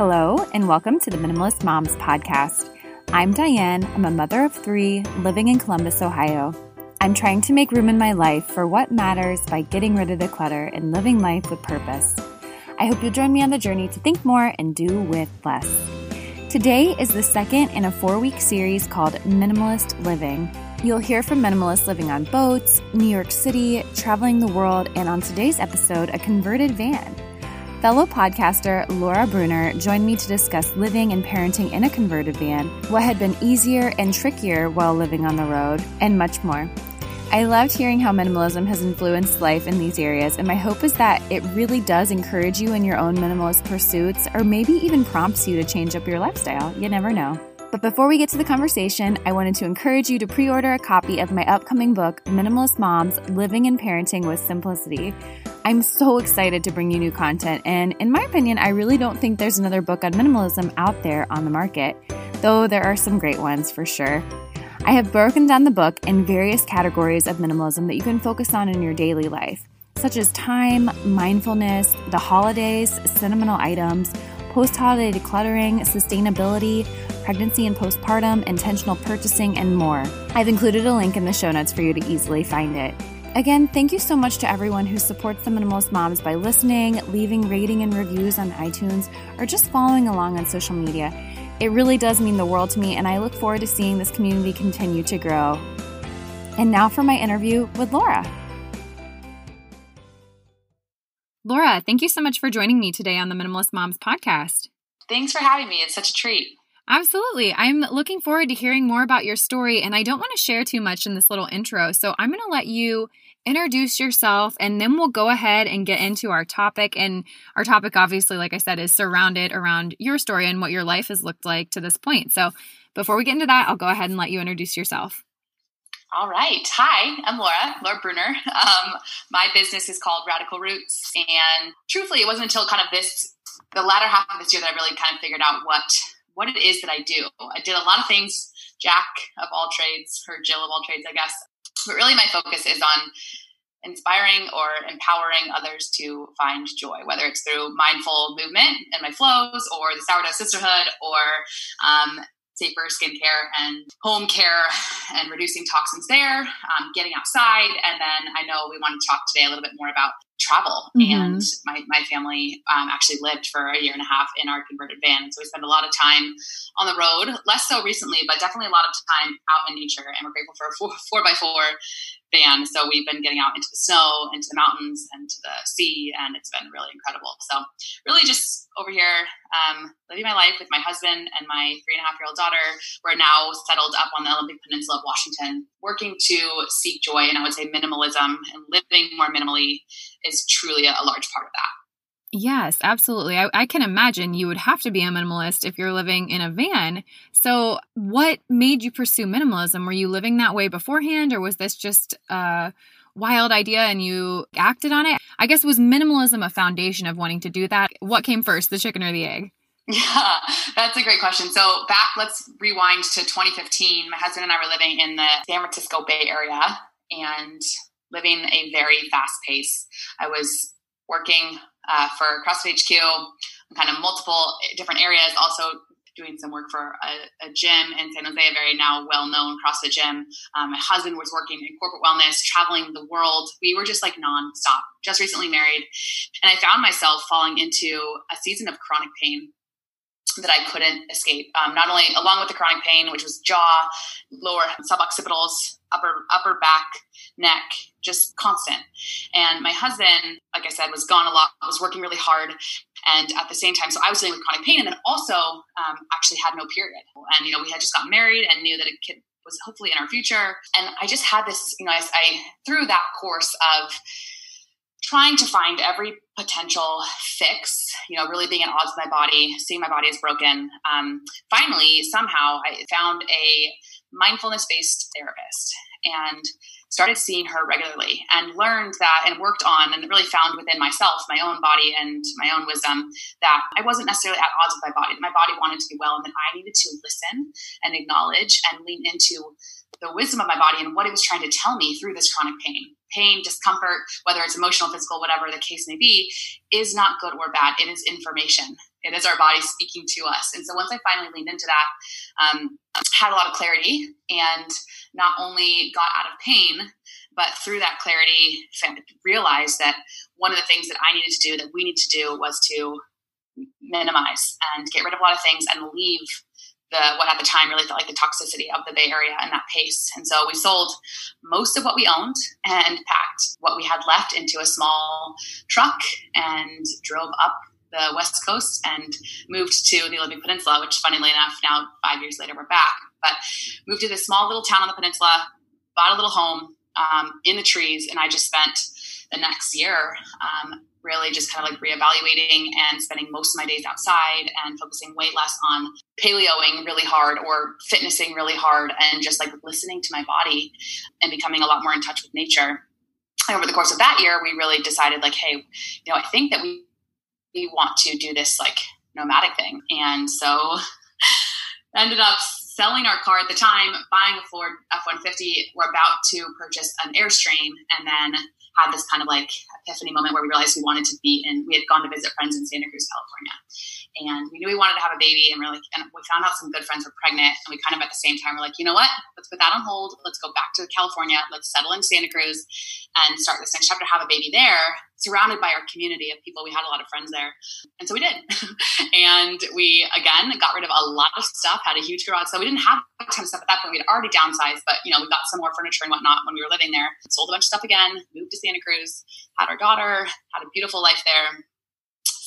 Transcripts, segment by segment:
Hello, and welcome to the Minimalist Moms podcast. I'm Diane. I'm a mother of three living in Columbus, Ohio. I'm trying to make room in my life for what matters by getting rid of the clutter and living life with purpose. I hope you'll join me on the journey to think more and do with less. Today is the second in a four week series called Minimalist Living. You'll hear from minimalists living on boats, New York City, traveling the world, and on today's episode, a converted van. Fellow podcaster Laura Bruner joined me to discuss living and parenting in a converted van, what had been easier and trickier while living on the road, and much more. I loved hearing how minimalism has influenced life in these areas, and my hope is that it really does encourage you in your own minimalist pursuits, or maybe even prompts you to change up your lifestyle. You never know. But before we get to the conversation, I wanted to encourage you to pre order a copy of my upcoming book, Minimalist Moms Living and Parenting with Simplicity. I'm so excited to bring you new content, and in my opinion, I really don't think there's another book on minimalism out there on the market, though there are some great ones for sure. I have broken down the book in various categories of minimalism that you can focus on in your daily life, such as time, mindfulness, the holidays, sentimental items, post holiday decluttering, sustainability, pregnancy and postpartum, intentional purchasing, and more. I've included a link in the show notes for you to easily find it. Again, thank you so much to everyone who supports the Minimalist Moms by listening, leaving rating and reviews on iTunes, or just following along on social media. It really does mean the world to me, and I look forward to seeing this community continue to grow. And now for my interview with Laura. Laura, thank you so much for joining me today on the Minimalist Moms podcast. Thanks for having me. It's such a treat. Absolutely. I'm looking forward to hearing more about your story, and I don't want to share too much in this little intro. So I'm going to let you introduce yourself and then we'll go ahead and get into our topic. And our topic, obviously, like I said, is surrounded around your story and what your life has looked like to this point. So before we get into that, I'll go ahead and let you introduce yourself. All right. Hi, I'm Laura, Laura Bruner. Um, my business is called Radical Roots. And truthfully, it wasn't until kind of this, the latter half of this year that I really kind of figured out what what it is that I do. I did a lot of things, Jack of all trades, or Jill of all trades, I guess. But really, my focus is on inspiring or empowering others to find joy, whether it's through mindful movement and my flows, or the Sourdough Sisterhood, or um, safer skincare and home care and reducing toxins there, um, getting outside. And then I know we want to talk today a little bit more about travel. Mm-hmm. And my, my family um, actually lived for a year and a half in our converted van. So we spend a lot of time on the road, less so recently, but definitely a lot of time out in nature. And we're grateful for a four, four by four van. So we've been getting out into the snow, into the mountains, and to the sea, and it's been really incredible. So really just over here um, living my life with my husband and my three and a half year old daughter. We're now settled up on the Olympic Peninsula of Washington, working to seek joy. And I would say minimalism and living more minimally is truly a, a large part of that. Yes, absolutely. I, I, can imagine you would have to be a minimalist if you're living in a van. So, what made you pursue minimalism? Were you living that way beforehand, or was this just a wild idea and you acted on it? I guess was minimalism a foundation of wanting to do that? What came first, the chicken or the egg? Yeah, that's a great question. So, back, let's rewind to 2015. My husband and I were living in the San Francisco Bay Area and living a very fast pace. I was working uh, for CrossFit HQ, kind of multiple different areas. Also doing some work for a, a gym in San Jose, a very now well-known CrossFit gym. Um, my husband was working in corporate wellness, traveling the world. We were just like nonstop. Just recently married, and I found myself falling into a season of chronic pain that I couldn't escape. Um, not only along with the chronic pain, which was jaw, lower suboccipitals, upper upper back, neck, just constant. And my husband, like I said, was gone a lot, was working really hard, and at the same time, so I was dealing with chronic pain, and then also um, actually had no period. And you know, we had just got married and knew that a kid was hopefully in our future. And I just had this, you know, I, I through that course of trying to find every potential fix, you know, really being at odds with my body, seeing my body is broken. Um, finally, somehow, I found a mindfulness based therapist and started seeing her regularly and learned that and worked on and really found within myself, my own body and my own wisdom, that I wasn't necessarily at odds with my body, that my body wanted to be well, and that I needed to listen and acknowledge and lean into the wisdom of my body and what it was trying to tell me through this chronic pain. Pain, discomfort, whether it's emotional, physical, whatever the case may be, is not good or bad. It is information. It is our body speaking to us. And so once I finally leaned into that, um, had a lot of clarity and not only got out of pain, but through that clarity, realized that one of the things that I needed to do, that we need to do, was to minimize and get rid of a lot of things and leave the what at the time really felt like the toxicity of the Bay Area and that pace. And so we sold most of what we owned and packed what we had left into a small truck and drove up the West Coast and moved to the Olympic Peninsula, which funnily enough, now five years later, we're back. But moved to this small little town on the peninsula, bought a little home um, in the trees, and I just spent the next year um, really just kind of like reevaluating and spending most of my days outside and focusing way less on paleoing really hard or fitnessing really hard and just like listening to my body and becoming a lot more in touch with nature. And over the course of that year, we really decided like, hey, you know, I think that we we want to do this like nomadic thing. And so ended up selling our car at the time, buying a Ford F 150. We're about to purchase an Airstream and then had this kind of like epiphany moment where we realized we wanted to be in, we had gone to visit friends in Santa Cruz, California. And we knew we wanted to have a baby and we're like, and we found out some good friends were pregnant. And we kind of at the same time were like, you know what? Let's put that on hold. Let's go back to California. Let's settle in Santa Cruz and start this next chapter, have a baby there, surrounded by our community of people. We had a lot of friends there. And so we did. and we, again, got rid of a lot of stuff, had a huge garage. So we didn't have a ton of stuff at that point. We had already downsized, but, you know, we got some more furniture and whatnot when we were living there. Sold a bunch of stuff again, moved to Santa Cruz, had our daughter, had a beautiful life there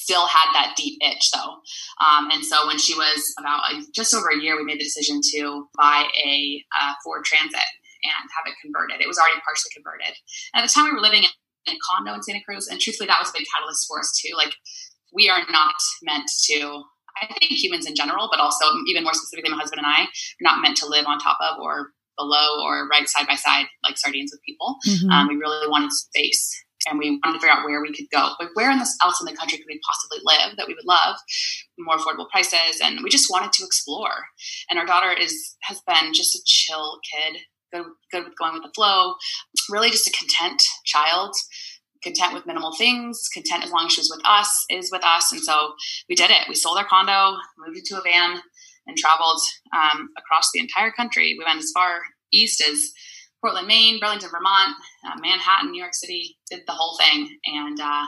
still had that deep itch though. Um, and so when she was about a, just over a year, we made the decision to buy a uh, Ford Transit and have it converted. It was already partially converted. And at the time, we were living in a condo in Santa Cruz, and truthfully, that was a big catalyst for us too. Like, we are not meant to. I think humans in general, but also even more specifically, my husband and I are not meant to live on top of or below or right side by side like sardines with people. Mm-hmm. Um, we really wanted space and we wanted to figure out where we could go. Like where in this, else in the country could we possibly live that we would love, more affordable prices, and we just wanted to explore. And our daughter is has been just a chill kid, good, good with going with the flow, really just a content child. Content with minimal things, content as long as she was with us, is with us. And so we did it. We sold our condo, moved into a van, and traveled um, across the entire country. We went as far east as Portland, Maine, Burlington, Vermont, uh, Manhattan, New York City, did the whole thing. And uh,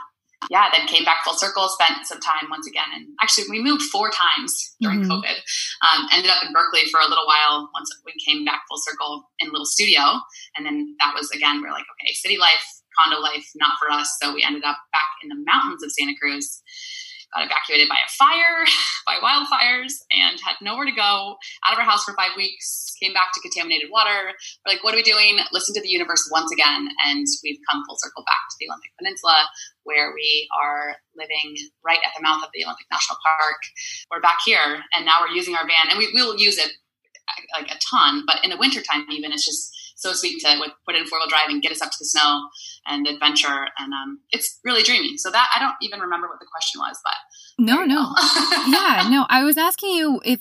yeah, then came back full circle, spent some time once again. And actually, we moved four times during mm-hmm. COVID. Um, ended up in Berkeley for a little while once we came back full circle in a little studio. And then that was again, we are like, okay, city life, condo life, not for us. So we ended up back in the mountains of Santa Cruz got evacuated by a fire, by wildfires, and had nowhere to go. Out of our house for five weeks, came back to contaminated water. We're like, what are we doing? Listen to the universe once again. And we've come full circle back to the Olympic Peninsula, where we are living right at the mouth of the Olympic National Park. We're back here, and now we're using our van, and we will use it like a ton, but in the wintertime, even, it's just so sweet to put it in four wheel drive and get us up to the snow and adventure. And um, it's really dreamy. So that I don't even remember what the question was, but no, no, yeah, no. I was asking you if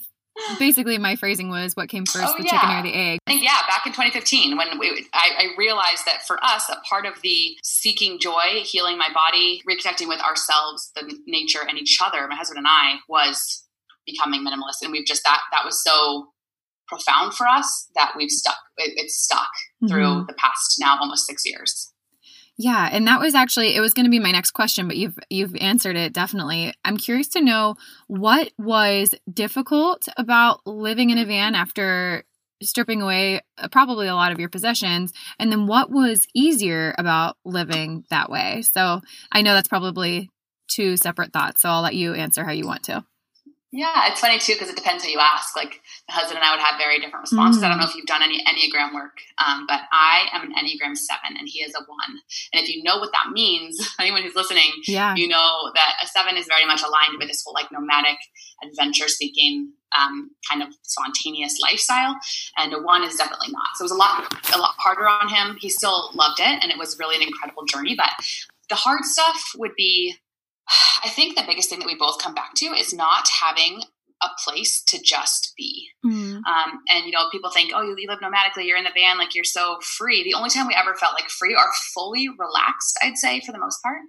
basically my phrasing was what came first, oh, the yeah. chicken or the egg. I think yeah, back in 2015 when we, I, I, realized that for us, a part of the seeking joy, healing my body, reconnecting with ourselves, the nature, and each other, my husband and I, was becoming minimalist, and we've just that that was so profound for us that we've stuck it, it's stuck mm-hmm. through the past now almost six years. Yeah and that was actually it was going to be my next question but you've you've answered it definitely. I'm curious to know what was difficult about living in a van after stripping away uh, probably a lot of your possessions and then what was easier about living that way? So i know that's probably two separate thoughts so i'll let you answer how you want to yeah, it's funny too because it depends who you ask. Like the husband and I would have very different responses. Mm. I don't know if you've done any Enneagram work, um, but I am an Enneagram seven and he is a one. And if you know what that means, anyone who's listening, yeah. you know that a seven is very much aligned with this whole like nomadic, adventure seeking, um, kind of spontaneous lifestyle. And a one is definitely not. So it was a lot, a lot harder on him. He still loved it, and it was really an incredible journey. But the hard stuff would be I think the biggest thing that we both come back to is not having a place to just be. Mm. Um, and you know, people think, oh, you, live nomadically, you're in the van, like you're so free. The only time we ever felt like free or fully relaxed, I'd say for the most part,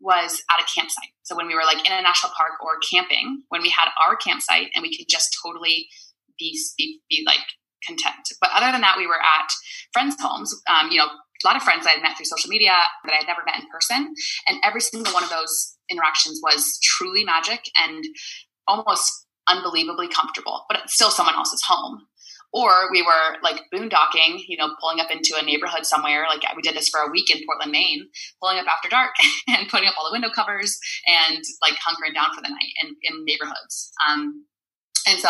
was at a campsite. So when we were like in a national park or camping, when we had our campsite and we could just totally be be, be like content. But other than that, we were at friends' homes. Um, you know, a lot of friends I had met through social media that I had never met in person, and every single one of those interactions was truly magic and almost unbelievably comfortable, but it's still someone else's home. Or we were like boondocking, you know, pulling up into a neighborhood somewhere. Like we did this for a week in Portland, Maine, pulling up after dark and putting up all the window covers and like hunkering down for the night in, in neighborhoods. Um, and so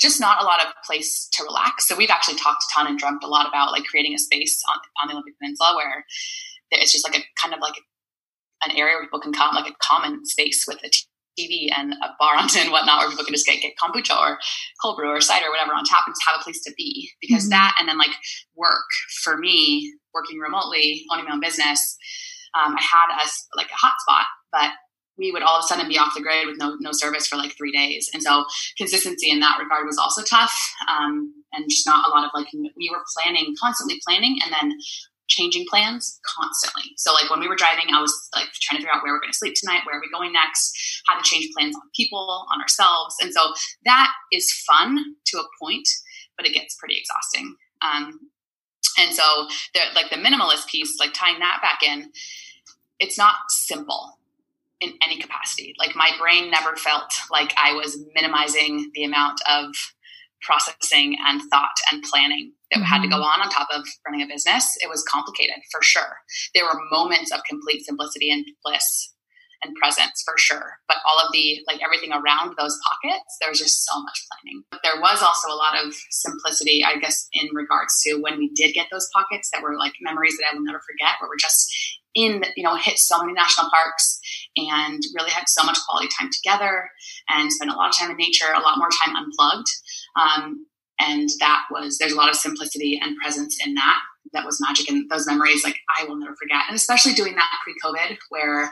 just not a lot of place to relax. So we've actually talked a ton and dreamt a lot about like creating a space on, on the Olympic Peninsula where it's just like a kind of like an area where people can come, like a common space with a TV and a bar on and whatnot, where people can just get, get kombucha or cold brew or cider or whatever on tap and just have a place to be. Because mm-hmm. that and then like work for me, working remotely, owning my own business, um, I had us like a hotspot, but we would all of a sudden be off the grid with no no service for like three days. And so consistency in that regard was also tough. Um, and just not a lot of like we were planning, constantly planning, and then changing plans constantly. So like when we were driving, I was like trying to figure out where we're going to sleep tonight, where are we going next, how to change plans on people, on ourselves. And so that is fun to a point, but it gets pretty exhausting. Um, and so the like the minimalist piece, like tying that back in, it's not simple in any capacity. Like my brain never felt like I was minimizing the amount of processing and thought and planning that mm-hmm. had to go mm-hmm. on on top of running a business. It was complicated for sure. There were moments of complete simplicity and bliss and presence for sure. But all of the, like everything around those pockets, there was just so much planning. But there was also a lot of simplicity, I guess, in regards to when we did get those pockets that were like memories that I will never forget, where we're just in, you know, hit so many national parks and really had so much quality time together and spent a lot of time in nature, a lot more time unplugged. Um, and that was, there's a lot of simplicity and presence in that. That was magic. And those memories, like, I will never forget. And especially doing that pre COVID, where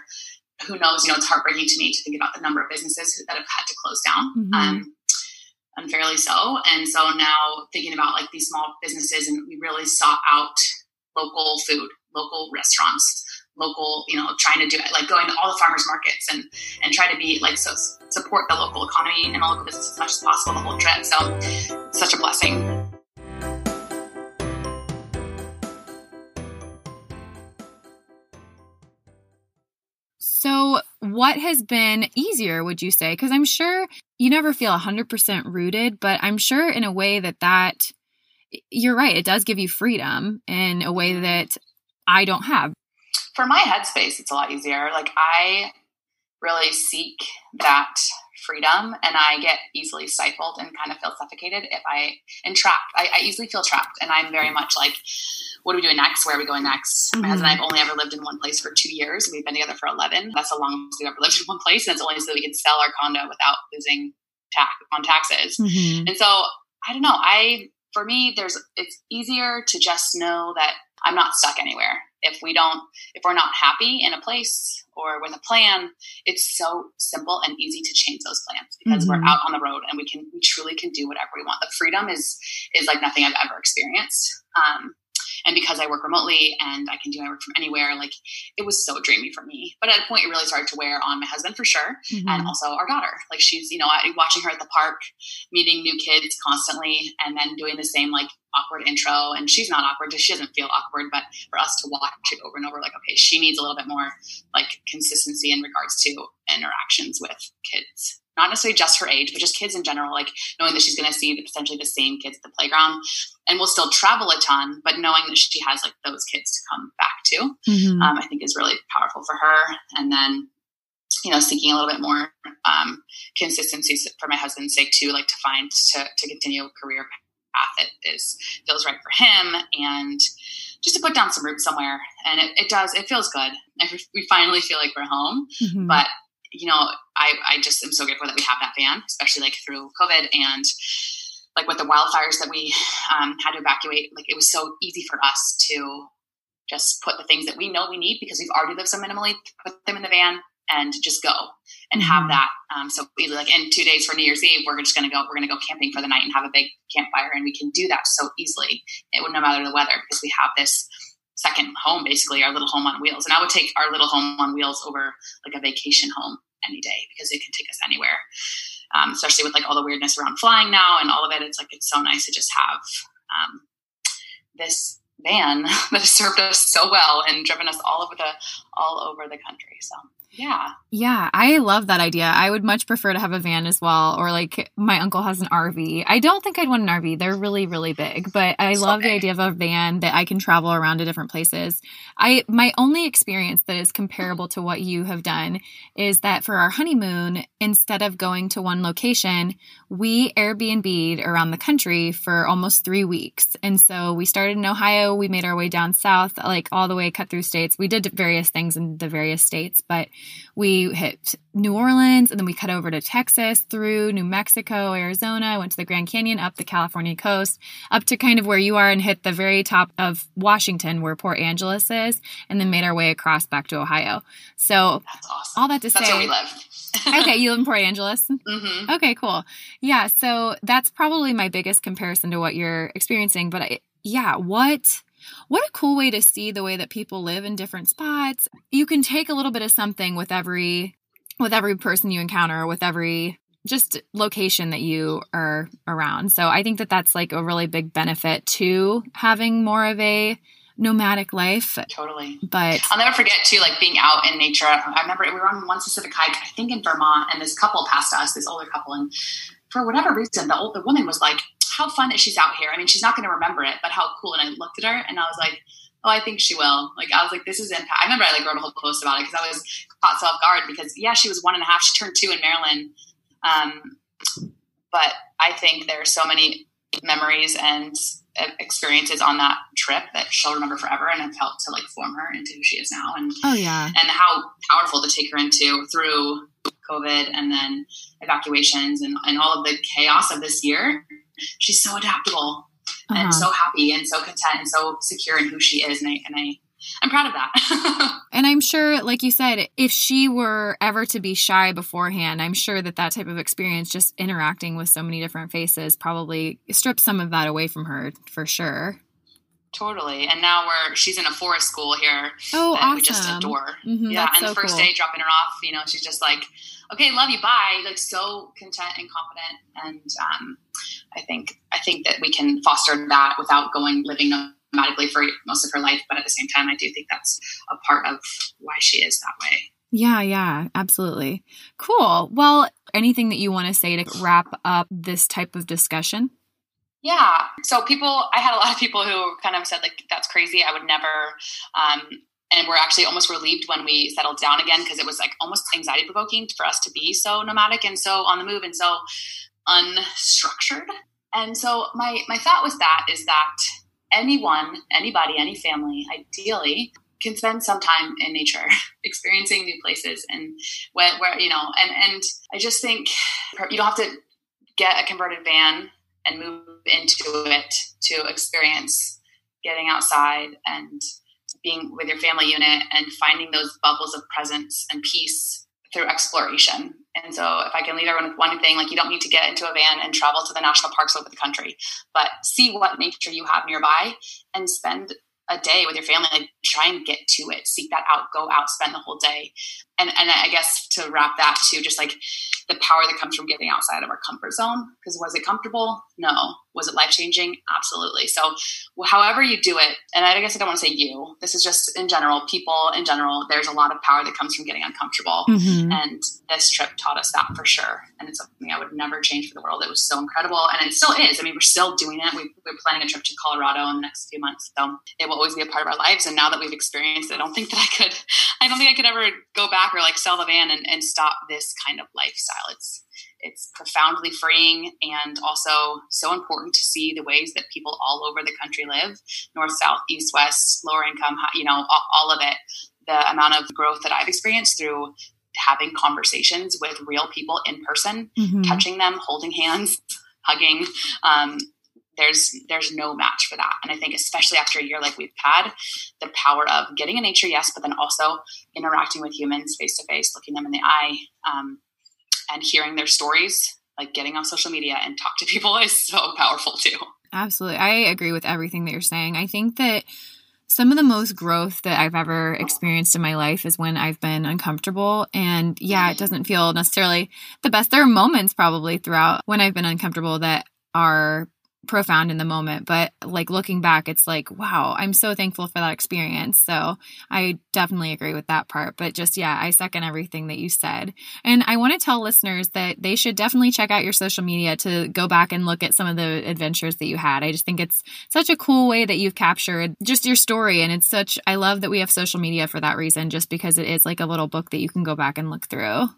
who knows, you know, it's heartbreaking to me to think about the number of businesses that have had to close down. Mm-hmm. Um, unfairly so. And so now thinking about like these small businesses, and we really sought out local food, local restaurants, local, you know, trying to do it, like going to all the farmers markets and and try to be like so support the local economy and the local business as much as possible the whole trip. So such a blessing. So, what has been easier, would you say? Because I'm sure you never feel 100% rooted, but I'm sure in a way that that, you're right, it does give you freedom in a way that I don't have. For my headspace, it's a lot easier. Like, I really seek that freedom and I get easily stifled and kind of feel suffocated if I and trapped. I, I easily feel trapped and I'm very much like, what are we doing next? Where are we going next? Mm-hmm. My husband and I have only ever lived in one place for two years. We've been together for 11. That's the longest we've ever lived in one place. And it's only so that we could sell our condo without losing tax on taxes. Mm-hmm. And so I don't know. I, for me, there's, it's easier to just know that I'm not stuck anywhere. If we don't, if we're not happy in a place or with a plan, it's so simple and easy to change those plans because mm-hmm. we're out on the road and we can, we truly can do whatever we want. The freedom is, is like nothing I've ever experienced. Um, and because I work remotely and I can do my work from anywhere, like it was so dreamy for me. But at a point, it really started to wear on my husband for sure, mm-hmm. and also our daughter. Like she's, you know, watching her at the park, meeting new kids constantly, and then doing the same like awkward intro. And she's not awkward; she doesn't feel awkward. But for us to watch it over and over, like okay, she needs a little bit more like consistency in regards to interactions with kids not necessarily just her age, but just kids in general, like knowing that she's going to see potentially the same kids at the playground and will still travel a ton, but knowing that she has like those kids to come back to, mm-hmm. um, I think is really powerful for her. And then, you know, seeking a little bit more um, consistency for my husband's sake too, like to find to, to continue a career path that is feels right for him and just to put down some roots somewhere. And it, it does, it feels good. We finally feel like we're home, mm-hmm. but you know, I, I just am so grateful that we have that van, especially like through COVID and like with the wildfires that we um, had to evacuate. Like it was so easy for us to just put the things that we know we need because we've already lived so minimally, put them in the van, and just go and have mm-hmm. that. Um, so we like in two days for New Year's Eve, we're just going to go, we're going to go camping for the night and have a big campfire. And we can do that so easily. It would no matter the weather because we have this second home, basically our little home on wheels. And I would take our little home on wheels over like a vacation home any day because it can take us anywhere. Um, especially with like all the weirdness around flying now and all of it. It's like, it's so nice to just have um, this van that has served us so well and driven us all over the all over the country. So yeah. Yeah, I love that idea. I would much prefer to have a van as well, or like my uncle has an RV. I don't think I'd want an RV. They're really, really big, but I so love big. the idea of a van that I can travel around to different places. I my only experience that is comparable to what you have done is that for our honeymoon, instead of going to one location, we Airbnb'd around the country for almost three weeks. And so we started in Ohio, we made our way down south, like all the way cut through states. We did various things in the various states, but we hit New Orleans and then we cut over to Texas through New Mexico, Arizona, went to the Grand Canyon, up the California coast, up to kind of where you are and hit the very top of Washington where Port Angeles is, and then made our way across back to Ohio. So awesome. all that to that's say. Where we live. okay, you live in Port Angeles? Mm-hmm. Okay, cool. Yeah, so that's probably my biggest comparison to what you're experiencing. But I, yeah, what what a cool way to see the way that people live in different spots. You can take a little bit of something with every with every person you encounter, with every just location that you are around. So I think that that's like a really big benefit to having more of a nomadic life. Totally. But I'll never forget too, like being out in nature. I remember we were on one specific hike, I think in Vermont, and this couple passed us, this older couple, and for whatever reason, the old the woman was like, how fun that she's out here. I mean, she's not going to remember it, but how cool. And I looked at her and I was like, oh, I think she will. Like, I was like, this is impact. I remember I like wrote a whole post about it because I was caught off guard because yeah, she was one and a half. She turned two in Maryland. Um, but I think there are so many memories and experiences on that trip that she'll remember forever and have helped to like form her into who she is now and oh yeah and how powerful to take her into through covid and then evacuations and, and all of the chaos of this year she's so adaptable uh-huh. and so happy and so content and so secure in who she is. And I, and I, I'm proud of that. and I'm sure, like you said, if she were ever to be shy beforehand, I'm sure that that type of experience, just interacting with so many different faces, probably strips some of that away from her for sure. Totally. And now we're she's in a forest school here oh, that awesome. we just adore. Mm-hmm, yeah. and so the first cool. day dropping her off, you know, she's just like, Okay, love you, bye. Like so content and confident. And um, I think I think that we can foster that without going living nomadically for most of her life. But at the same time I do think that's a part of why she is that way. Yeah, yeah, absolutely. Cool. Well, anything that you want to say to wrap up this type of discussion? Yeah. So people, I had a lot of people who kind of said like, "That's crazy. I would never." Um, and we're actually almost relieved when we settled down again because it was like almost anxiety provoking for us to be so nomadic and so on the move and so unstructured. And so my my thought was that is that anyone, anybody, any family, ideally can spend some time in nature, experiencing new places and where, where you know, and and I just think you don't have to get a converted van and move into it to experience getting outside and being with your family unit and finding those bubbles of presence and peace through exploration. And so, if I can leave everyone with one thing, like you don't need to get into a van and travel to the national parks over the country, but see what nature you have nearby and spend a day with your family. Like try and get to it, seek that out, go out, spend the whole day. And and I guess to wrap that too, just like the power that comes from getting outside of our comfort zone. Because was it comfortable? No. Was it life changing? Absolutely. So, however you do it, and I guess I don't want to say you, this is just in general, people in general, there's a lot of power that comes from getting uncomfortable. Mm-hmm. And this trip taught us that for sure. And it's something I would never change for the world. It was so incredible. And it still is. I mean, we're still doing it. We, we're planning a trip to Colorado in the next few months. So, it will always be a part of our lives. And now that we've experienced it, I don't think that I could, I don't think I could ever go back or like sell the van and, and stop this kind of lifestyle. It's, it's profoundly freeing and also so important to see the ways that people all over the country live north south east west lower income you know all, of it the amount of growth that i've experienced through having conversations with real people in person mm-hmm. touching them holding hands hugging um, there's there's no match for that. And I think especially after a year like we've had, the power of getting in nature, yes, but then also interacting with humans face to face, looking them in the eye, um, and hearing their stories, like getting on social media and talk to people is so powerful too. Absolutely. I agree with everything that you're saying. I think that some of the most growth that I've ever experienced in my life is when I've been uncomfortable. And yeah, it doesn't feel necessarily the best. There are moments probably throughout when I've been uncomfortable that are profound in the moment but like looking back it's like wow i'm so thankful for that experience. So i definitely agree with that part but just yeah i second everything that you said. And i want to tell listeners that they should definitely check out your social media to go back and look at some of the adventures that you had. I just think it's such a cool way that you've captured just your story and it's such i love that we have social media for that reason just because it is like a little book that you can go back and look through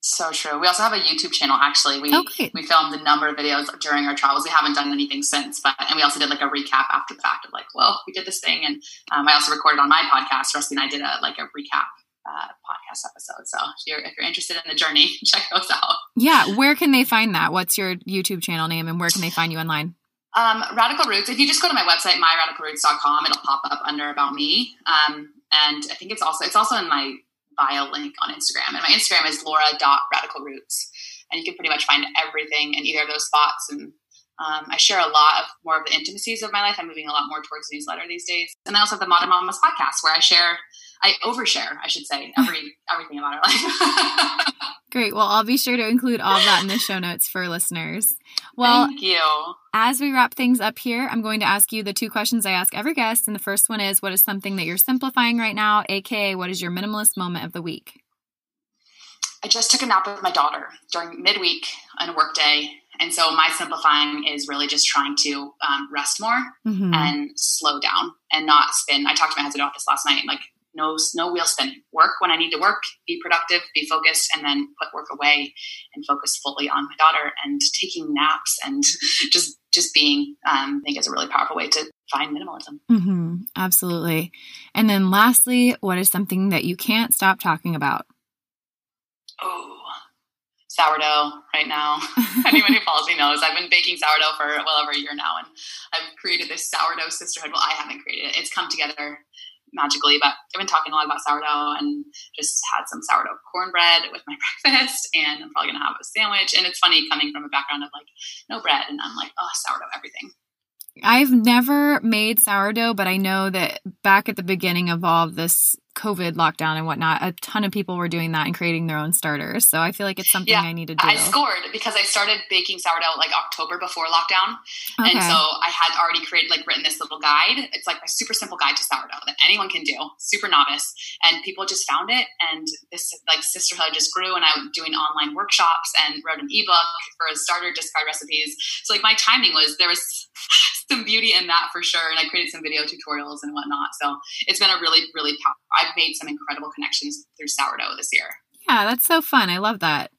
so true. We also have a YouTube channel. Actually, we okay. we filmed a number of videos during our travels. We haven't done anything since, but and we also did like a recap after the fact of like, well, we did this thing, and um, I also recorded on my podcast. Rusty and I did a like a recap uh, podcast episode. So if you're if you're interested in the journey, check those out. Yeah, where can they find that? What's your YouTube channel name, and where can they find you online? Um, Radical Roots. If you just go to my website, myradicalroots.com, it'll pop up under about me. Um, and I think it's also it's also in my bio link on Instagram. And my Instagram is laura.radicalroots. And you can pretty much find everything in either of those spots. And um, I share a lot of more of the intimacies of my life. I'm moving a lot more towards newsletter these days. And I also have the Modern Mamas podcast where I share, I overshare, I should say, every everything about our life. Great. Well, I'll be sure to include all that in the show notes for listeners. Well, thank you. As we wrap things up here, I'm going to ask you the two questions I ask every guest. And the first one is what is something that you're simplifying right now, aka what is your minimalist moment of the week? I just took a nap with my daughter during midweek on a work day and so my simplifying is really just trying to um, rest more mm-hmm. and slow down and not spin. I talked to my husband about this last night. Like no, no wheel spin. Work when I need to work. Be productive. Be focused, and then put work away and focus fully on my daughter and taking naps and just just being. Um, I think is a really powerful way to find minimalism. Mm-hmm. Absolutely. And then lastly, what is something that you can't stop talking about? Oh sourdough right now. Anyone who follows me knows I've been baking sourdough for well over a year now, and I've created this sourdough sisterhood. Well, I haven't created it; it's come together magically. But I've been talking a lot about sourdough and just had some sourdough cornbread with my breakfast, and I'm probably gonna have a sandwich. And it's funny coming from a background of like no bread, and I'm like, oh, sourdough everything. I've never made sourdough, but I know that back at the beginning of all of this COVID lockdown and whatnot, a ton of people were doing that and creating their own starters. So I feel like it's something yeah, I need to do. I scored because I started baking sourdough like October before lockdown. Okay. And so I had already created, like, written this little guide. It's like a super simple guide to sourdough that anyone can do, super novice. And people just found it. And this, like, sisterhood just grew. And I was doing online workshops and wrote an ebook for a starter discard recipes. So, like, my timing was there was some beauty in that for sure. And I created some video tutorials and whatnot. So it's been a really, really powerful. I've made some incredible connections through sourdough this year. Yeah, that's so fun. I love that.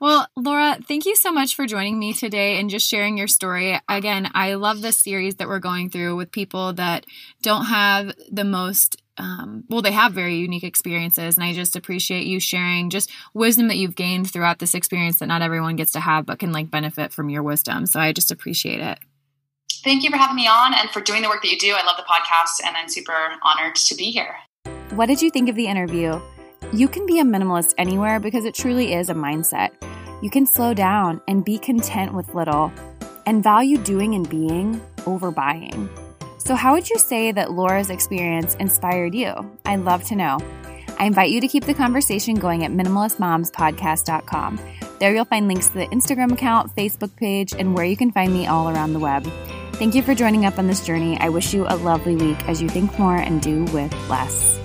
Well, Laura, thank you so much for joining me today and just sharing your story. Again, I love this series that we're going through with people that don't have the most um, well, they have very unique experiences, and I just appreciate you sharing just wisdom that you've gained throughout this experience that not everyone gets to have, but can like benefit from your wisdom. So I just appreciate it. Thank you for having me on and for doing the work that you do. I love the podcast, and I'm super honored to be here. What did you think of the interview? You can be a minimalist anywhere because it truly is a mindset. You can slow down and be content with little and value doing and being over buying. So, how would you say that Laura's experience inspired you? I'd love to know. I invite you to keep the conversation going at minimalistmomspodcast.com. There you'll find links to the Instagram account, Facebook page, and where you can find me all around the web. Thank you for joining up on this journey. I wish you a lovely week as you think more and do with less.